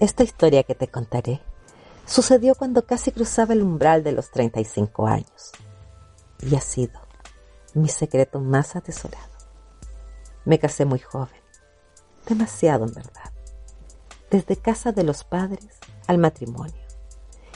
Esta historia que te contaré sucedió cuando casi cruzaba el umbral de los 35 años y ha sido mi secreto más atesorado. Me casé muy joven, demasiado en verdad, desde casa de los padres al matrimonio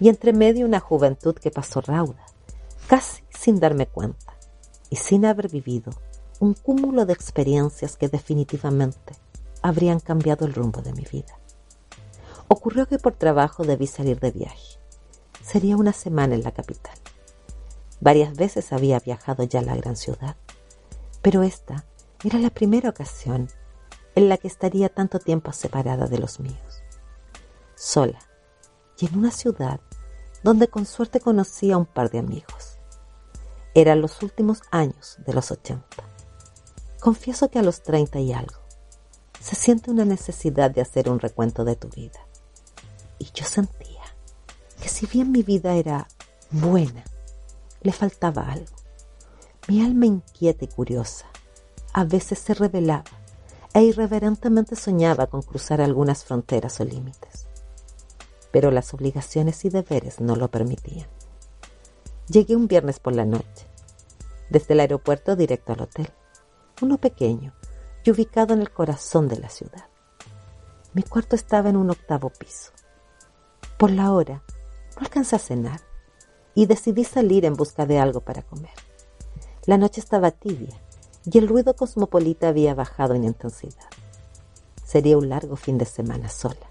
y entre medio una juventud que pasó rauda, casi sin darme cuenta y sin haber vivido un cúmulo de experiencias que definitivamente habrían cambiado el rumbo de mi vida. Ocurrió que por trabajo debí salir de viaje. Sería una semana en la capital. Varias veces había viajado ya a la gran ciudad, pero esta era la primera ocasión en la que estaría tanto tiempo separada de los míos. Sola y en una ciudad donde con suerte conocía a un par de amigos. Eran los últimos años de los ochenta. Confieso que a los treinta y algo se siente una necesidad de hacer un recuento de tu vida yo sentía que si bien mi vida era buena, le faltaba algo. Mi alma inquieta y curiosa a veces se revelaba e irreverentemente soñaba con cruzar algunas fronteras o límites. Pero las obligaciones y deberes no lo permitían. Llegué un viernes por la noche, desde el aeropuerto directo al hotel, uno pequeño y ubicado en el corazón de la ciudad. Mi cuarto estaba en un octavo piso. Por la hora, no alcancé a cenar y decidí salir en busca de algo para comer. La noche estaba tibia y el ruido cosmopolita había bajado en intensidad. Sería un largo fin de semana sola.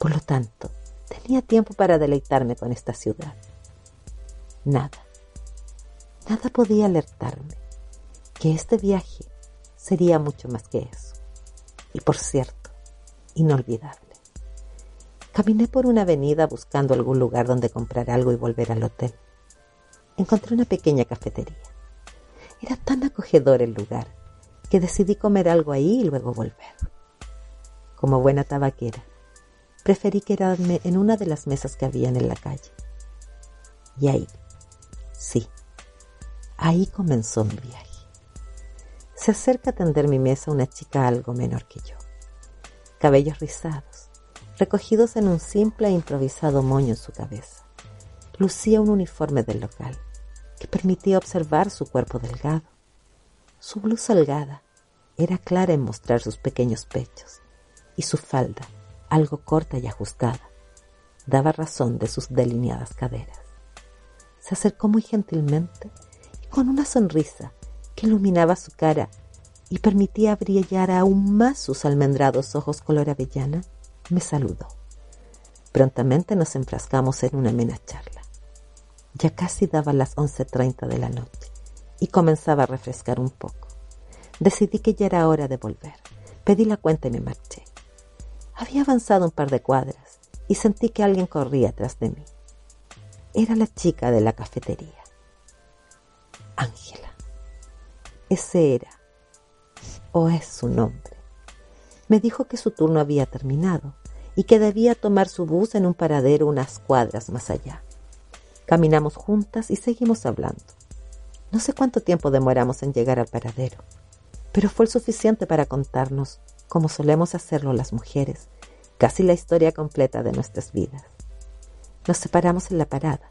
Por lo tanto, tenía tiempo para deleitarme con esta ciudad. Nada, nada podía alertarme que este viaje sería mucho más que eso. Y por cierto, inolvidable. Caminé por una avenida buscando algún lugar donde comprar algo y volver al hotel. Encontré una pequeña cafetería. Era tan acogedor el lugar que decidí comer algo ahí y luego volver. Como buena tabaquera, preferí quedarme en una de las mesas que habían en la calle. Y ahí, sí, ahí comenzó mi viaje. Se acerca a tender mi mesa una chica algo menor que yo. Cabellos rizados, recogidos en un simple e improvisado moño en su cabeza. Lucía un uniforme del local que permitía observar su cuerpo delgado. Su blusa holgada era clara en mostrar sus pequeños pechos y su falda, algo corta y ajustada, daba razón de sus delineadas caderas. Se acercó muy gentilmente y con una sonrisa que iluminaba su cara y permitía brillar aún más sus almendrados ojos color avellana, me saludó. Prontamente nos enfrascamos en una amena charla. Ya casi daba las 11.30 de la noche y comenzaba a refrescar un poco. Decidí que ya era hora de volver. Pedí la cuenta y me marché. Había avanzado un par de cuadras y sentí que alguien corría tras de mí. Era la chica de la cafetería. Ángela. Ese era, o es su nombre me dijo que su turno había terminado y que debía tomar su bus en un paradero unas cuadras más allá. Caminamos juntas y seguimos hablando. No sé cuánto tiempo demoramos en llegar al paradero, pero fue el suficiente para contarnos, como solemos hacerlo las mujeres, casi la historia completa de nuestras vidas. Nos separamos en la parada.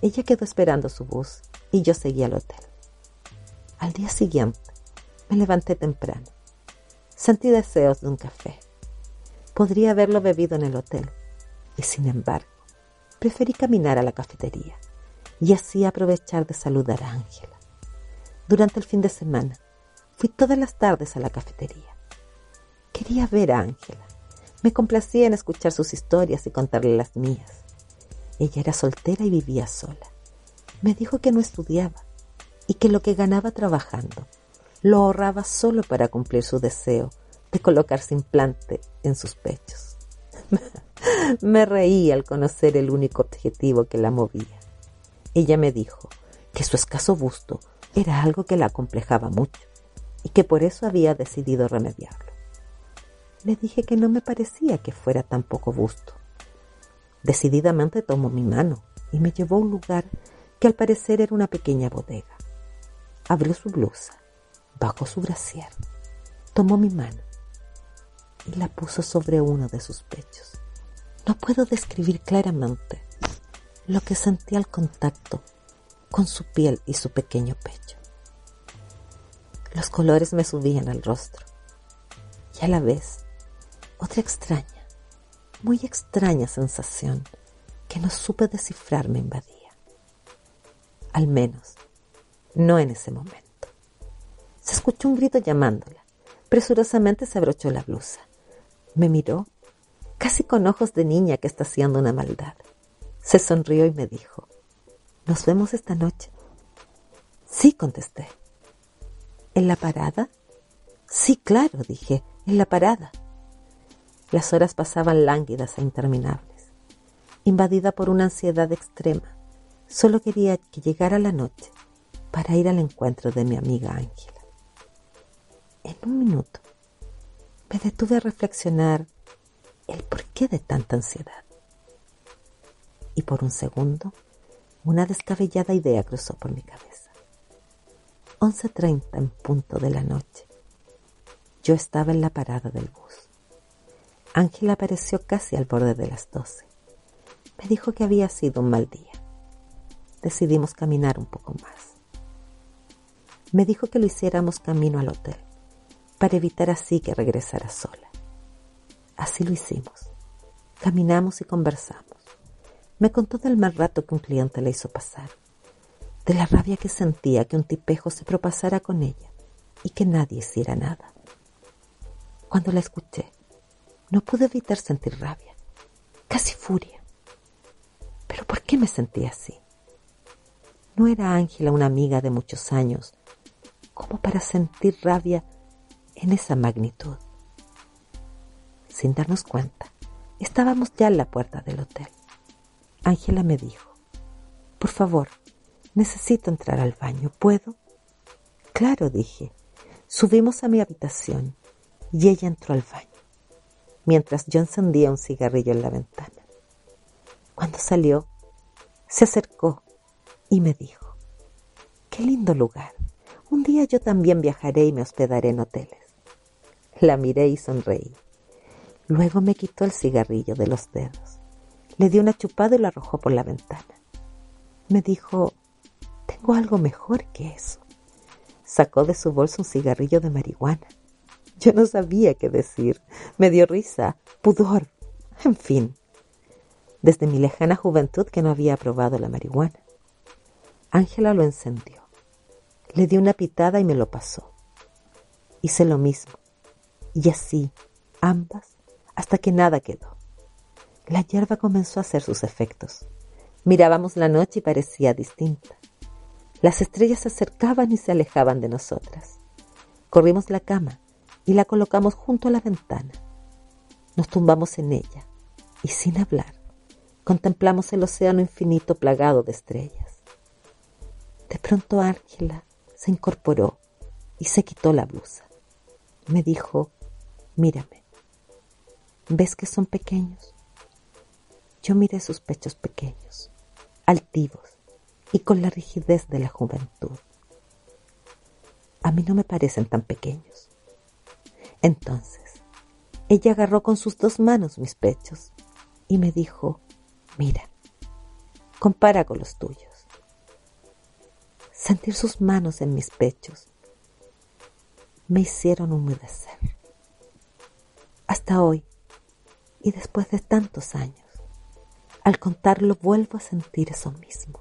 Ella quedó esperando su bus y yo seguí al hotel. Al día siguiente me levanté temprano Sentí deseos de un café. Podría haberlo bebido en el hotel, y sin embargo, preferí caminar a la cafetería y así aprovechar de saludar a Ángela. Durante el fin de semana, fui todas las tardes a la cafetería. Quería ver a Ángela. Me complacía en escuchar sus historias y contarle las mías. Ella era soltera y vivía sola. Me dijo que no estudiaba y que lo que ganaba trabajando lo ahorraba solo para cumplir su deseo de colocarse implante en sus pechos. me reí al conocer el único objetivo que la movía. Ella me dijo que su escaso busto era algo que la acomplejaba mucho y que por eso había decidido remediarlo. Le dije que no me parecía que fuera tan poco busto. Decididamente tomó mi mano y me llevó a un lugar que al parecer era una pequeña bodega. Abrió su blusa bajó su brasier, tomó mi mano y la puso sobre uno de sus pechos. No puedo describir claramente lo que sentí al contacto con su piel y su pequeño pecho. Los colores me subían al rostro y a la vez otra extraña, muy extraña sensación que no supe descifrar me invadía. Al menos, no en ese momento. Escuchó un grito llamándola. Presurosamente se abrochó la blusa. Me miró, casi con ojos de niña que está haciendo una maldad. Se sonrió y me dijo, ¿nos vemos esta noche? Sí, contesté. ¿En la parada? Sí, claro, dije, en la parada. Las horas pasaban lánguidas e interminables. Invadida por una ansiedad extrema, solo quería que llegara la noche para ir al encuentro de mi amiga Ángela. En un minuto me detuve a reflexionar el porqué de tanta ansiedad. Y por un segundo, una descabellada idea cruzó por mi cabeza. 11.30 en punto de la noche. Yo estaba en la parada del bus. Ángela apareció casi al borde de las 12. Me dijo que había sido un mal día. Decidimos caminar un poco más. Me dijo que lo hiciéramos camino al hotel, para evitar así que regresara sola. Así lo hicimos. Caminamos y conversamos. Me contó del mal rato que un cliente le hizo pasar, de la rabia que sentía que un tipejo se propasara con ella y que nadie hiciera nada. Cuando la escuché, no pude evitar sentir rabia, casi furia. Pero ¿por qué me sentía así? No era Ángela una amiga de muchos años como para sentir rabia en esa magnitud. Sin darnos cuenta, estábamos ya en la puerta del hotel. Ángela me dijo, por favor, necesito entrar al baño, ¿puedo? Claro, dije. Subimos a mi habitación y ella entró al baño, mientras yo encendía un cigarrillo en la ventana. Cuando salió, se acercó y me dijo, qué lindo lugar. Un día yo también viajaré y me hospedaré en hoteles. La miré y sonreí. Luego me quitó el cigarrillo de los dedos. Le dio una chupada y lo arrojó por la ventana. Me dijo, tengo algo mejor que eso. Sacó de su bolsa un cigarrillo de marihuana. Yo no sabía qué decir. Me dio risa, pudor, en fin. Desde mi lejana juventud que no había probado la marihuana. Ángela lo encendió. Le di una pitada y me lo pasó. Hice lo mismo. Y así, ambas, hasta que nada quedó. La hierba comenzó a hacer sus efectos. Mirábamos la noche y parecía distinta. Las estrellas se acercaban y se alejaban de nosotras. Corrimos la cama y la colocamos junto a la ventana. Nos tumbamos en ella y sin hablar contemplamos el océano infinito plagado de estrellas. De pronto Ángela se incorporó y se quitó la blusa. Me dijo, mírame, ¿ves que son pequeños? Yo miré sus pechos pequeños, altivos y con la rigidez de la juventud. A mí no me parecen tan pequeños. Entonces, ella agarró con sus dos manos mis pechos y me dijo, mira, compara con los tuyos sentir sus manos en mis pechos, me hicieron humedecer. Hasta hoy, y después de tantos años, al contarlo vuelvo a sentir eso mismo.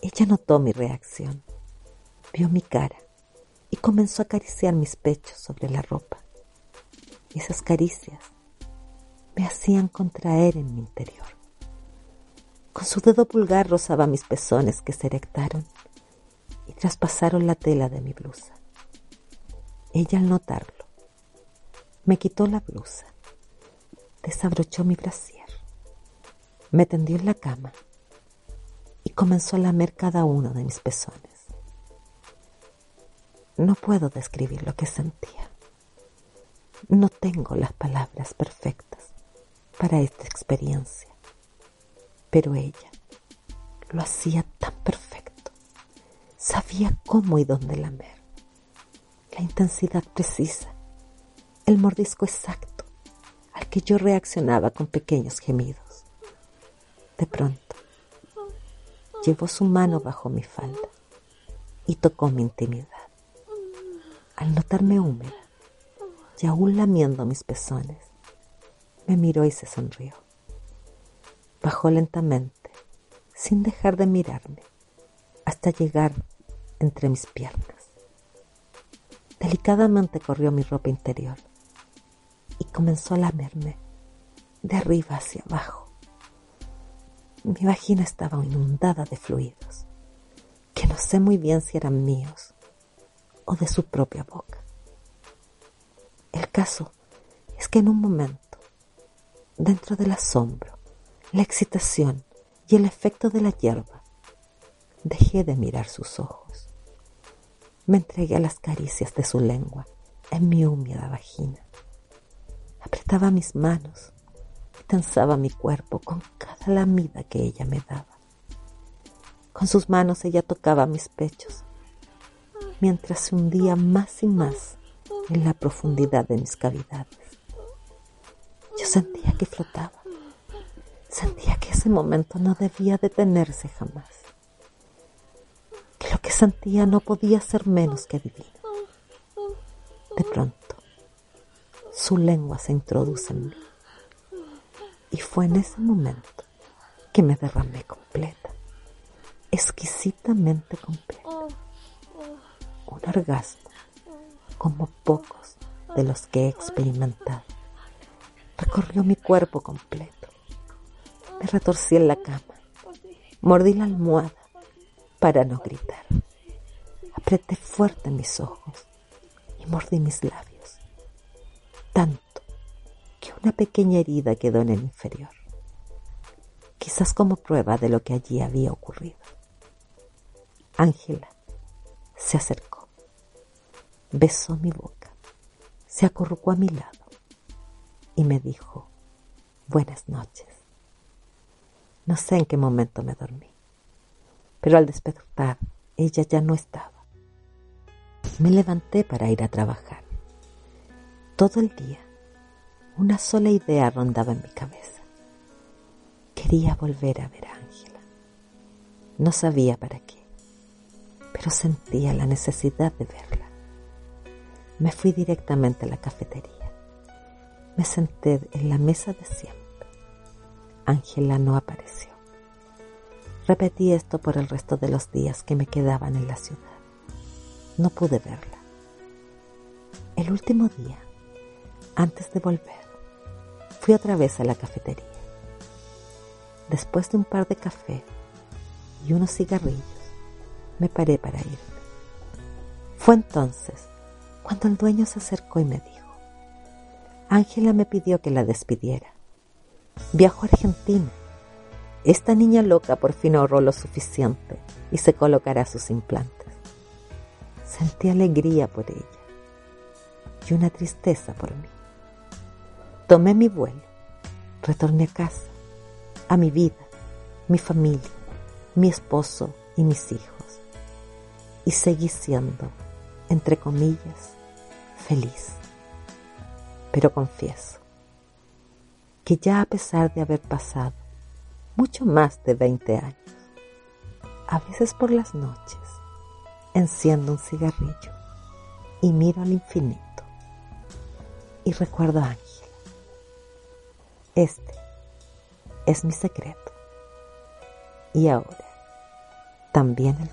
Ella notó mi reacción, vio mi cara y comenzó a acariciar mis pechos sobre la ropa. Esas caricias me hacían contraer en mi interior. Con su dedo pulgar rozaba mis pezones que se erectaron y traspasaron la tela de mi blusa. Ella al notarlo, me quitó la blusa, desabrochó mi brasier, me tendió en la cama y comenzó a lamer cada uno de mis pezones. No puedo describir lo que sentía. No tengo las palabras perfectas para esta experiencia pero ella lo hacía tan perfecto. Sabía cómo y dónde lamer. La intensidad precisa, el mordisco exacto, al que yo reaccionaba con pequeños gemidos. De pronto, llevó su mano bajo mi falda y tocó mi intimidad. Al notarme húmeda y aún lamiendo mis pezones, me miró y se sonrió. Bajó lentamente, sin dejar de mirarme, hasta llegar entre mis piernas. Delicadamente corrió mi ropa interior y comenzó a lamerme de arriba hacia abajo. Mi vagina estaba inundada de fluidos, que no sé muy bien si eran míos o de su propia boca. El caso es que en un momento, dentro del asombro, la excitación y el efecto de la hierba, dejé de mirar sus ojos. Me entregué a las caricias de su lengua en mi húmeda vagina. Apretaba mis manos y tensaba mi cuerpo con cada lamida que ella me daba. Con sus manos ella tocaba mis pechos, mientras se hundía más y más en la profundidad de mis cavidades. Yo sentía que flotaba. Sentía que ese momento no debía detenerse jamás. Que lo que sentía no podía ser menos que divino. De pronto, su lengua se introduce en mí. Y fue en ese momento que me derramé completa, exquisitamente completa. Un orgasmo como pocos de los que he experimentado. Recorrió mi cuerpo completo. Me retorcí en la cama. Mordí la almohada para no gritar. Apreté fuerte mis ojos y mordí mis labios. Tanto que una pequeña herida quedó en el inferior. Quizás como prueba de lo que allí había ocurrido. Ángela se acercó besó mi boca, se acurrucó a mi lado y me dijo, buenas noches. No sé en qué momento me dormí, pero al despertar ella ya no estaba. Me levanté para ir a trabajar. Todo el día, una sola idea rondaba en mi cabeza. Quería volver a ver a Ángela. No sabía para qué, pero sentía la necesidad de verla me fui directamente a la cafetería. Me senté en la mesa de siempre. Ángela no apareció. Repetí esto por el resto de los días que me quedaban en la ciudad. No pude verla. El último día, antes de volver, fui otra vez a la cafetería. Después de un par de café y unos cigarrillos, me paré para irme. Fue entonces cuando el dueño se acercó y me dijo, Ángela me pidió que la despidiera. Viajo a Argentina. Esta niña loca por fin ahorró lo suficiente y se colocará sus implantes. Sentí alegría por ella y una tristeza por mí. Tomé mi vuelo, retorné a casa, a mi vida, mi familia, mi esposo y mis hijos. Y seguí siendo, entre comillas, feliz. Pero confieso que ya a pesar de haber pasado mucho más de 20 años, a veces por las noches enciendo un cigarrillo y miro al infinito y recuerdo a Ángela. Este es mi secreto. Y ahora también el